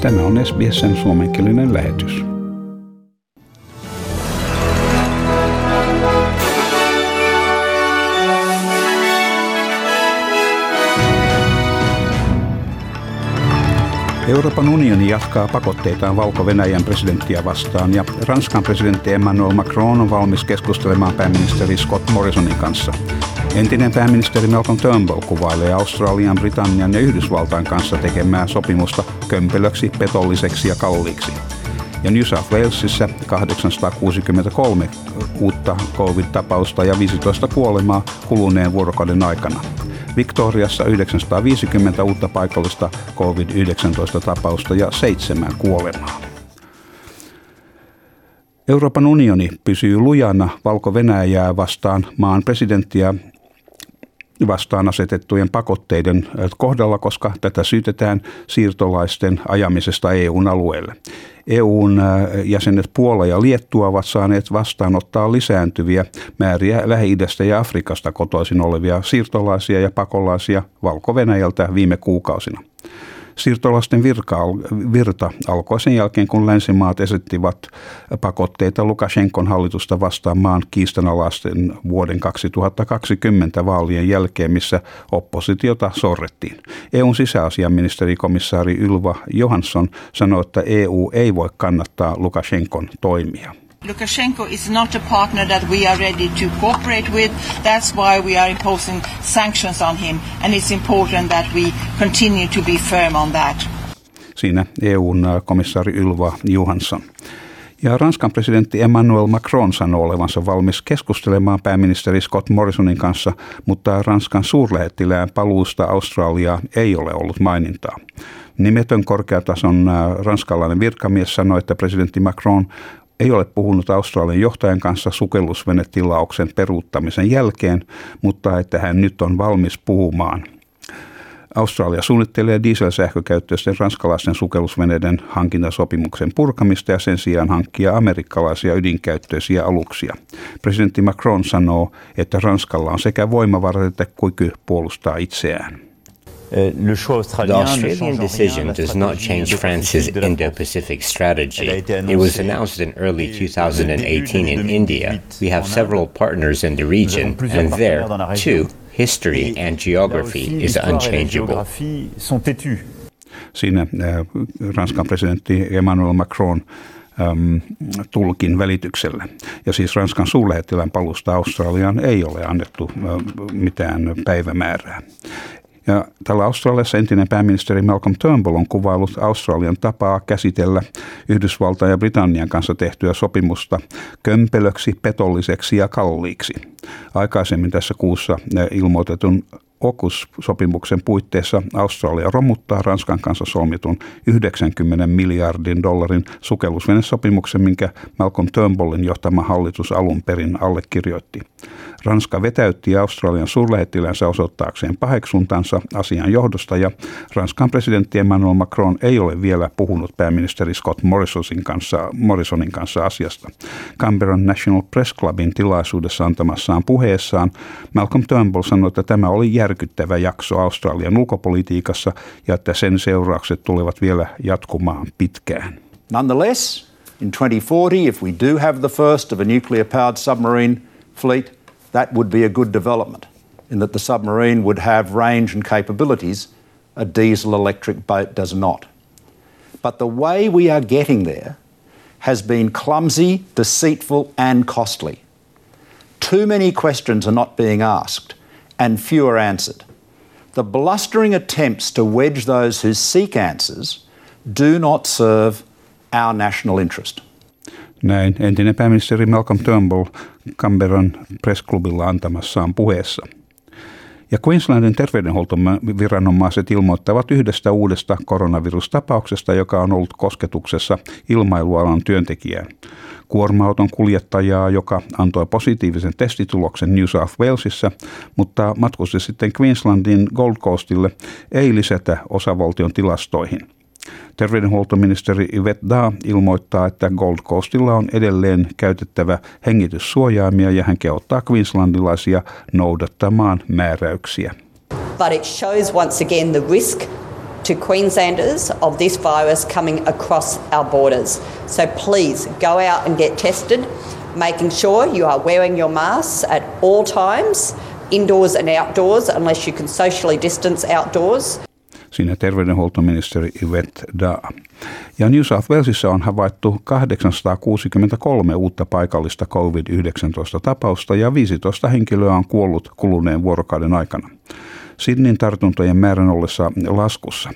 Tämä on SBSn suomenkielinen lähetys. Euroopan unioni jatkaa pakotteitaan Valko-Venäjän presidenttiä vastaan ja Ranskan presidentti Emmanuel Macron on valmis keskustelemaan pääministeri Scott Morrisonin kanssa. Entinen pääministeri Malcolm Turnbull kuvailee Australian, Britannian ja Yhdysvaltain kanssa tekemää sopimusta kömpelöksi, petolliseksi ja kalliiksi. Ja New South Walesissa 863 uutta covid-tapausta ja 15 kuolemaa kuluneen vuorokauden aikana. Victoriassa 950 uutta paikallista COVID-19-tapausta ja seitsemän kuolemaa. Euroopan unioni pysyy lujana Valko-Venäjää vastaan maan presidenttiä vastaan asetettujen pakotteiden kohdalla, koska tätä syytetään siirtolaisten ajamisesta EUn alueelle. EUn jäsenet Puola ja Liettua ovat saaneet vastaanottaa lisääntyviä määriä Lähi-idästä ja Afrikasta kotoisin olevia siirtolaisia ja pakolaisia Valko-Venäjältä viime kuukausina. Siirtolaisten virka, virta alkoi sen jälkeen, kun länsimaat esittivät pakotteita Lukashenkon hallitusta vastaan maan kiistanalaisten vuoden 2020 vaalien jälkeen, missä oppositiota sorrettiin. EUn sisäasiaministerikomissaari Ylva Johansson sanoi, että EU ei voi kannattaa Lukashenkon toimia. Lukashenko is not a partner that we are ready to cooperate with. That's why we are imposing sanctions on him, and it's important that we continue to be firm on that. Siinä EUn äh, komissaari Ylva Johansson. Ja Ranskan presidentti Emmanuel Macron sanoo olevansa valmis keskustelemaan pääministeri Scott Morrisonin kanssa, mutta Ranskan suurlähettilään paluusta Australiaan ei ole ollut mainintaa. Nimetön korkeatason äh, ranskalainen virkamies sanoi, että presidentti Macron ei ole puhunut Australian johtajan kanssa sukellusvenetilauksen peruuttamisen jälkeen, mutta että hän nyt on valmis puhumaan. Australia suunnittelee dieselsähkökäyttöisten ranskalaisten sukellusveneiden hankintasopimuksen purkamista ja sen sijaan hankkia amerikkalaisia ydinkäyttöisiä aluksia. Presidentti Macron sanoo, että Ranskalla on sekä voimavarat että kyky puolustaa itseään. Euh, the Australian decision does not change France's Indo Pacific strategy. It was announced in early 2018 in India. We have several partners in the region, and there, too, history and geography is unchangeable. Siinä äh, Ranskan presidentti Emmanuel Macron äm, tulkin välityksellä. Ja siis Ranskan suurlähettilän palusta Australiaan ei ole annettu äh, mitään päivämäärää. Ja tällä Australiassa entinen pääministeri Malcolm Turnbull on kuvailut Australian tapaa käsitellä Yhdysvaltain ja Britannian kanssa tehtyä sopimusta kömpelöksi, petolliseksi ja kalliiksi. Aikaisemmin tässä kuussa ilmoitetun OKUS-sopimuksen puitteissa Australia romuttaa Ranskan kanssa solmitun 90 miljardin dollarin sukellusvenesopimuksen, minkä Malcolm Turnbullin johtama hallitus alun perin allekirjoitti. Ranska vetäytti Australian suurlähettilänsä osoittaakseen paheksuntansa asian johdosta ja Ranskan presidentti Emmanuel Macron ei ole vielä puhunut pääministeri Scott Morrisonin kanssa, Morrisonin kanssa asiasta. Canberran National Press Clubin tilaisuudessa antamassaan puheessaan Malcolm Turnbull sanoi, että tämä oli järkyttävä jakso Australian ulkopolitiikassa ja että sen seuraukset tulevat vielä jatkumaan pitkään. Nonetheless, in 2040, if we do have the first of a nuclear powered submarine fleet, that would be a good development in that the submarine would have range and capabilities a diesel electric boat does not. But the way we are getting there has been clumsy, deceitful, and costly. Too many questions are not being asked and fewer answered. The blustering attempts to wedge those who seek answers do not serve our national interest. Näin entinen pääministeri Malcolm Turnbull Canberran pressklubilla antamassaan puheessa. Ja Queenslandin terveydenhuoltoviranomaiset ilmoittavat yhdestä uudesta koronavirustapauksesta, joka on ollut kosketuksessa ilmailualan työntekijään. Kuorma-auton kuljettajaa, joka antoi positiivisen testituloksen New South Walesissa, mutta matkusti sitten Queenslandin Gold Coastille, ei lisätä osavaltion tilastoihin – Terveydenhuoltoministeri Yvette Da ilmoittaa, että Gold Coastilla on edelleen käytettävä hengityssuojaimia ja hän kehottaa queenslandilaisia noudattamaan määräyksiä. But it shows once again the risk to to Queenslanders of this virus coming across our borders. So please go out and get tested, making sure you are wearing your masks at all times, indoors and outdoors, unless you can socially distance outdoors. Siinä terveydenhuoltoministeri Yvette Da. Ja New South Walesissa on havaittu 863 uutta paikallista COVID-19-tapausta ja 15 henkilöä on kuollut kuluneen vuorokauden aikana. Sydneyn tartuntojen määrän ollessa laskussa.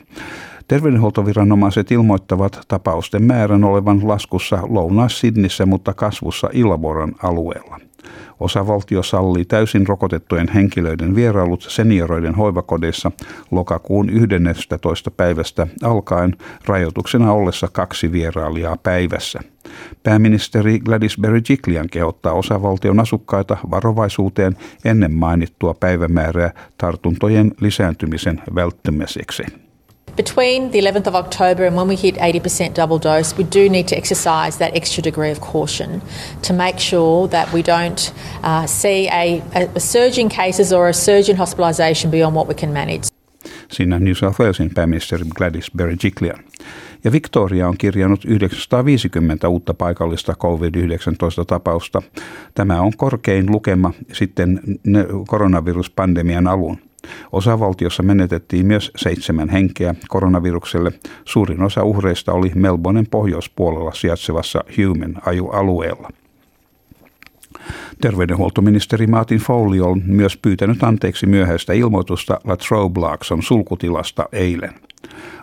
Terveydenhuoltoviranomaiset ilmoittavat tapausten määrän olevan laskussa Lounais-Sidnissä, mutta kasvussa Ilaboran alueella. Osavaltio sallii täysin rokotettujen henkilöiden vierailut senioroiden hoivakodeissa lokakuun 11. päivästä alkaen rajoituksena ollessa kaksi vierailijaa päivässä. Pääministeri Gladys Berejiklian kehottaa osavaltion asukkaita varovaisuuteen ennen mainittua päivämäärää tartuntojen lisääntymisen välttämiseksi. Between the 11th of October and when we hit 80% double dose, we do need to exercise that extra degree of caution to make sure that we don't uh, see a, a surge in cases or a surge in hospitalisation beyond what we can manage. Siinä New South Walesin pääministeri Gladys Berejiklian. Ja Victoria on kirjannut 950 uutta paikallista COVID-19-tapausta. Tämä on korkein lukema sitten koronaviruspandemian alun. Osavaltiossa menetettiin myös seitsemän henkeä koronavirukselle. Suurin osa uhreista oli Melbournen pohjoispuolella sijaitsevassa Human-alueella. Terveydenhuoltoministeri Martin Foley on myös pyytänyt anteeksi myöhäistä ilmoitusta La Trobe-Larkson sulkutilasta eilen.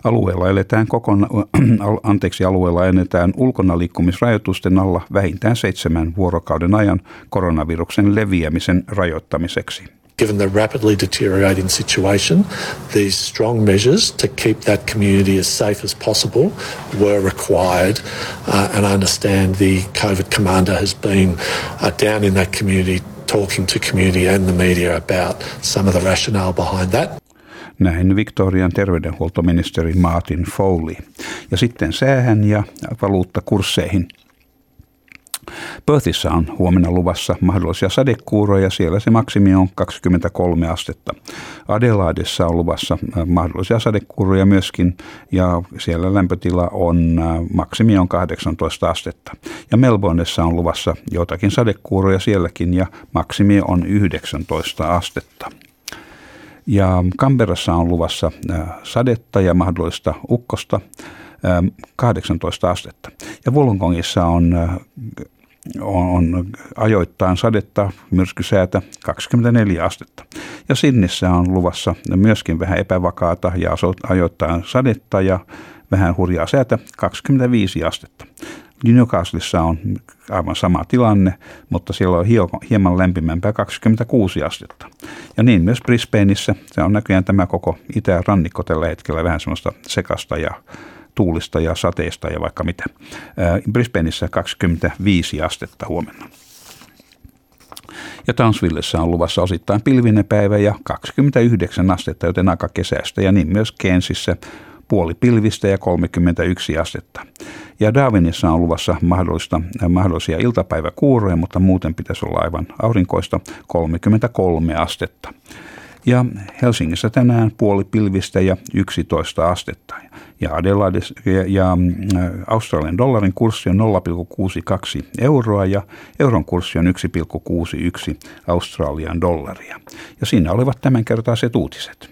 Alueella eletään kokona, anteeksi, alueella eletään ulkona liikkumisrajoitusten alla vähintään seitsemän vuorokauden ajan koronaviruksen leviämisen rajoittamiseksi. Given the rapidly deteriorating situation, these strong measures to keep that community as safe as possible were required. Uh, and I understand the COVID commander has been uh, down in that community talking to community and the media about some of the rationale behind that. Näin Victorian terveydenhuoltoministeri Martin Foley. Ja sitten säähän ja valuuttakursseihin – Perthissä on huomenna luvassa mahdollisia sadekuuroja, siellä se maksimi on 23 astetta. Adelaidessa on luvassa äh, mahdollisia sadekuuroja myöskin ja siellä lämpötila on, äh, maksimi on 18 astetta. Ja Melbourneessa on luvassa jotakin sadekuuroja sielläkin ja maksimi on 19 astetta. Ja Kamperassa on luvassa äh, sadetta ja mahdollista ukkosta 18 astetta. Ja Wollongongissa on on ajoittain sadetta, myrskysäätä 24 astetta. Ja Sinnissä on luvassa myöskin vähän epävakaata ja ajoittain sadetta ja vähän hurjaa säätä 25 astetta. Newcastleissa on aivan sama tilanne, mutta siellä on hieman lämpimämpää 26 astetta. Ja niin myös Brisbaneissa, se on näköjään tämä koko itärannikko tällä hetkellä vähän semmoista sekasta ja tuulista ja sateista ja vaikka mitä. Brisbaneissa 25 astetta huomenna. Ja Townsvillessä on luvassa osittain pilvinen päivä ja 29 astetta, joten aika kesästä. Ja niin myös Kensissä puoli pilvistä ja 31 astetta. Ja Darwinissa on luvassa mahdollista, mahdollisia iltapäiväkuuroja, mutta muuten pitäisi olla aivan aurinkoista 33 astetta. Ja Helsingissä tänään puoli pilvistä ja 11 astetta. Ja Adelaide ja, ja mm, Australian dollarin kurssi on 0,62 euroa ja euron kurssi on 1,61 Australian dollaria. Ja siinä olivat tämänkertaiset uutiset.